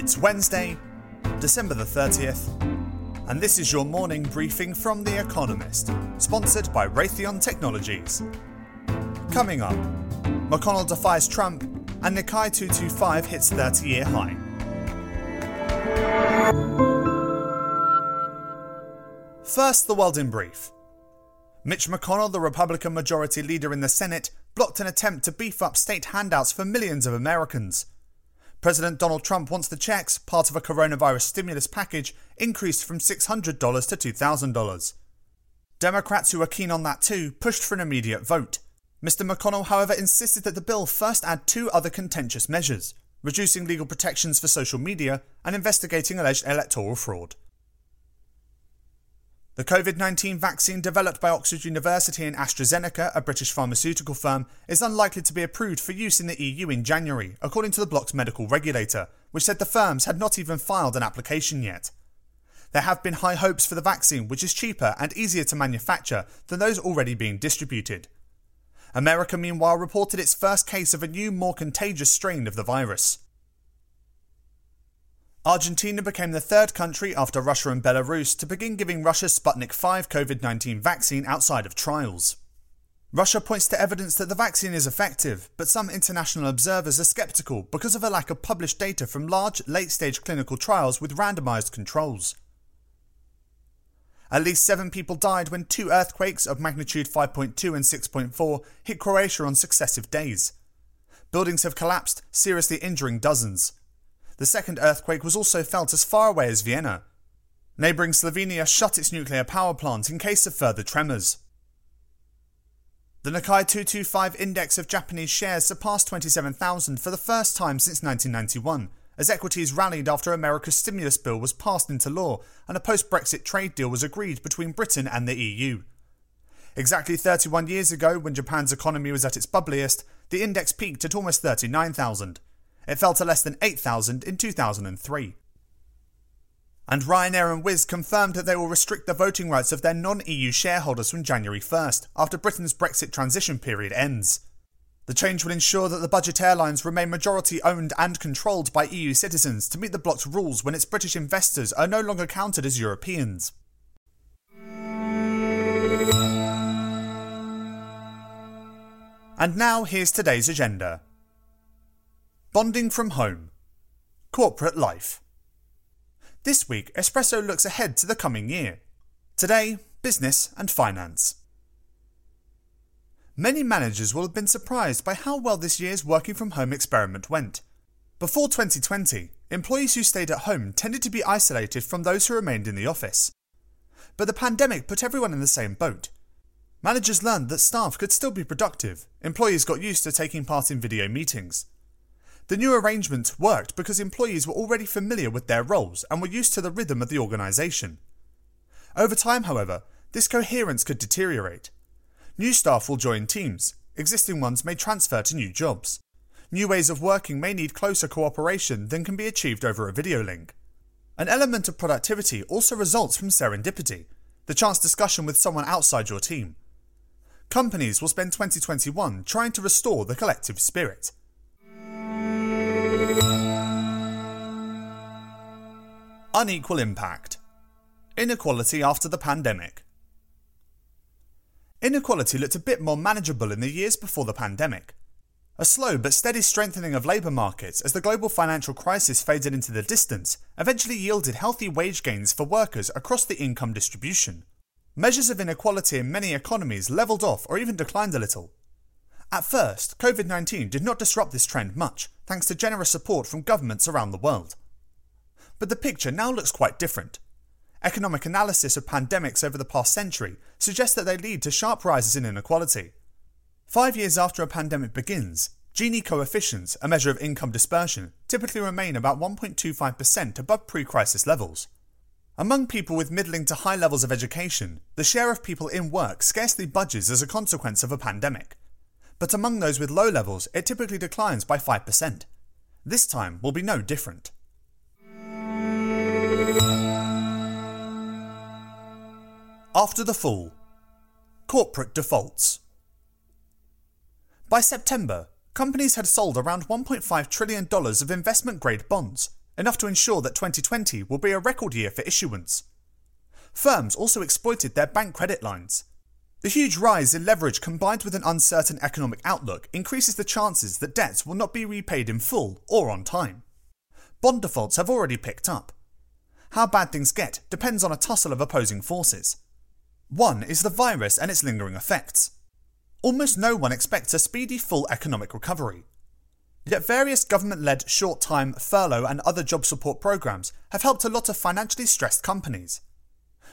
It's Wednesday, December the 30th, and this is your morning briefing from The Economist, sponsored by Raytheon Technologies. Coming up, McConnell defies Trump, and Nikkei 225 hits 30 year high. First, the world in brief. Mitch McConnell, the Republican Majority Leader in the Senate, blocked an attempt to beef up state handouts for millions of Americans. President Donald Trump wants the checks, part of a coronavirus stimulus package, increased from $600 to $2,000. Democrats, who are keen on that too, pushed for an immediate vote. Mr. McConnell, however, insisted that the bill first add two other contentious measures reducing legal protections for social media and investigating alleged electoral fraud. The COVID 19 vaccine developed by Oxford University and AstraZeneca, a British pharmaceutical firm, is unlikely to be approved for use in the EU in January, according to the bloc's medical regulator, which said the firms had not even filed an application yet. There have been high hopes for the vaccine, which is cheaper and easier to manufacture than those already being distributed. America, meanwhile, reported its first case of a new, more contagious strain of the virus. Argentina became the third country after Russia and Belarus to begin giving Russia's Sputnik V COVID 19 vaccine outside of trials. Russia points to evidence that the vaccine is effective, but some international observers are skeptical because of a lack of published data from large, late stage clinical trials with randomized controls. At least seven people died when two earthquakes of magnitude 5.2 and 6.4 hit Croatia on successive days. Buildings have collapsed, seriously injuring dozens. The second earthquake was also felt as far away as Vienna. Neighbouring Slovenia shut its nuclear power plant in case of further tremors. The Nikkei 225 index of Japanese shares surpassed 27,000 for the first time since 1991, as equities rallied after America's stimulus bill was passed into law and a post Brexit trade deal was agreed between Britain and the EU. Exactly 31 years ago, when Japan's economy was at its bubbliest, the index peaked at almost 39,000. It fell to less than 8,000 in 2003. And Ryanair and Wizz confirmed that they will restrict the voting rights of their non EU shareholders from January 1st, after Britain's Brexit transition period ends. The change will ensure that the budget airlines remain majority owned and controlled by EU citizens to meet the bloc's rules when its British investors are no longer counted as Europeans. And now here's today's agenda. Bonding from home. Corporate life. This week, Espresso looks ahead to the coming year. Today, business and finance. Many managers will have been surprised by how well this year's working from home experiment went. Before 2020, employees who stayed at home tended to be isolated from those who remained in the office. But the pandemic put everyone in the same boat. Managers learned that staff could still be productive, employees got used to taking part in video meetings, the new arrangement worked because employees were already familiar with their roles and were used to the rhythm of the organisation. Over time, however, this coherence could deteriorate. New staff will join teams, existing ones may transfer to new jobs. New ways of working may need closer cooperation than can be achieved over a video link. An element of productivity also results from serendipity, the chance discussion with someone outside your team. Companies will spend 2021 trying to restore the collective spirit. Unequal impact. Inequality after the pandemic. Inequality looked a bit more manageable in the years before the pandemic. A slow but steady strengthening of labour markets as the global financial crisis faded into the distance eventually yielded healthy wage gains for workers across the income distribution. Measures of inequality in many economies levelled off or even declined a little. At first, COVID 19 did not disrupt this trend much, thanks to generous support from governments around the world. But the picture now looks quite different. Economic analysis of pandemics over the past century suggests that they lead to sharp rises in inequality. Five years after a pandemic begins, Gini coefficients, a measure of income dispersion, typically remain about 1.25% above pre crisis levels. Among people with middling to high levels of education, the share of people in work scarcely budges as a consequence of a pandemic. But among those with low levels, it typically declines by 5%. This time will be no different. After the fall, corporate defaults. By September, companies had sold around $1.5 trillion of investment grade bonds, enough to ensure that 2020 will be a record year for issuance. Firms also exploited their bank credit lines. The huge rise in leverage combined with an uncertain economic outlook increases the chances that debts will not be repaid in full or on time. Bond defaults have already picked up. How bad things get depends on a tussle of opposing forces. One is the virus and its lingering effects. Almost no one expects a speedy full economic recovery. Yet various government led short time, furlough, and other job support programs have helped a lot of financially stressed companies.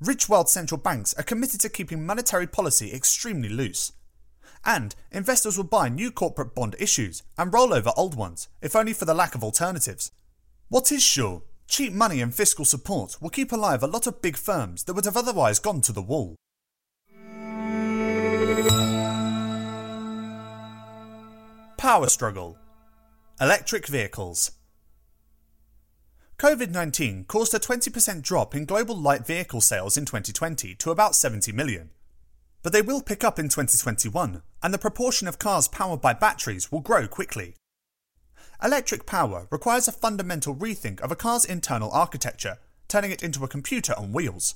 Rich world central banks are committed to keeping monetary policy extremely loose. And investors will buy new corporate bond issues and roll over old ones, if only for the lack of alternatives. What is sure, cheap money and fiscal support will keep alive a lot of big firms that would have otherwise gone to the wall. Power struggle. Electric vehicles. COVID 19 caused a 20% drop in global light vehicle sales in 2020 to about 70 million. But they will pick up in 2021, and the proportion of cars powered by batteries will grow quickly. Electric power requires a fundamental rethink of a car's internal architecture, turning it into a computer on wheels.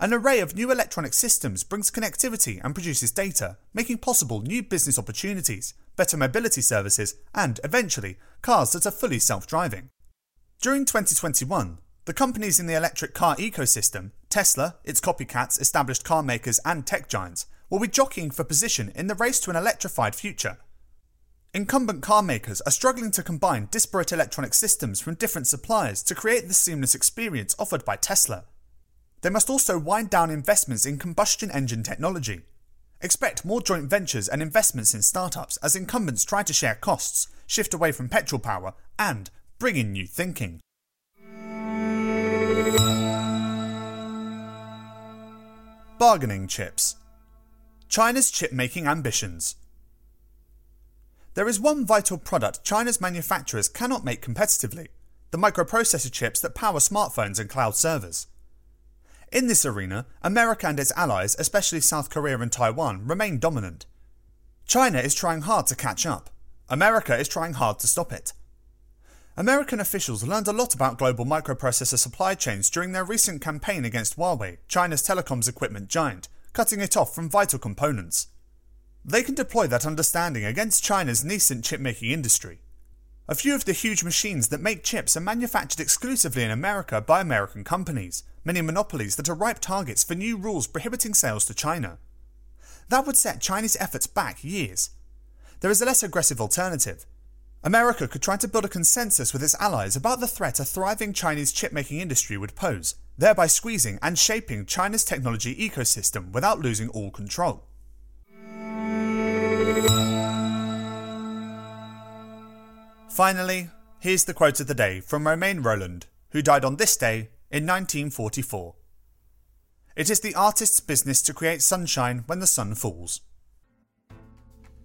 An array of new electronic systems brings connectivity and produces data, making possible new business opportunities, better mobility services, and, eventually, cars that are fully self driving. During 2021, the companies in the electric car ecosystem, Tesla, its copycats, established car makers, and tech giants, will be jockeying for position in the race to an electrified future. Incumbent car makers are struggling to combine disparate electronic systems from different suppliers to create the seamless experience offered by Tesla. They must also wind down investments in combustion engine technology. Expect more joint ventures and investments in startups as incumbents try to share costs, shift away from petrol power, and bring in new thinking. Bargaining chips. China's chip making ambitions. There is one vital product China's manufacturers cannot make competitively the microprocessor chips that power smartphones and cloud servers. In this arena, America and its allies, especially South Korea and Taiwan, remain dominant. China is trying hard to catch up. America is trying hard to stop it. American officials learned a lot about global microprocessor supply chains during their recent campaign against Huawei, China's telecoms equipment giant, cutting it off from vital components. They can deploy that understanding against China's nascent chip-making industry. A few of the huge machines that make chips are manufactured exclusively in America by American companies, many monopolies that are ripe targets for new rules prohibiting sales to China. That would set Chinese efforts back years. There is a less aggressive alternative. America could try to build a consensus with its allies about the threat a thriving Chinese chip-making industry would pose, thereby squeezing and shaping China's technology ecosystem without losing all control. Finally, here's the quote of the day from Romain Rolland, who died on this day in 1944. It is the artist's business to create sunshine when the sun falls.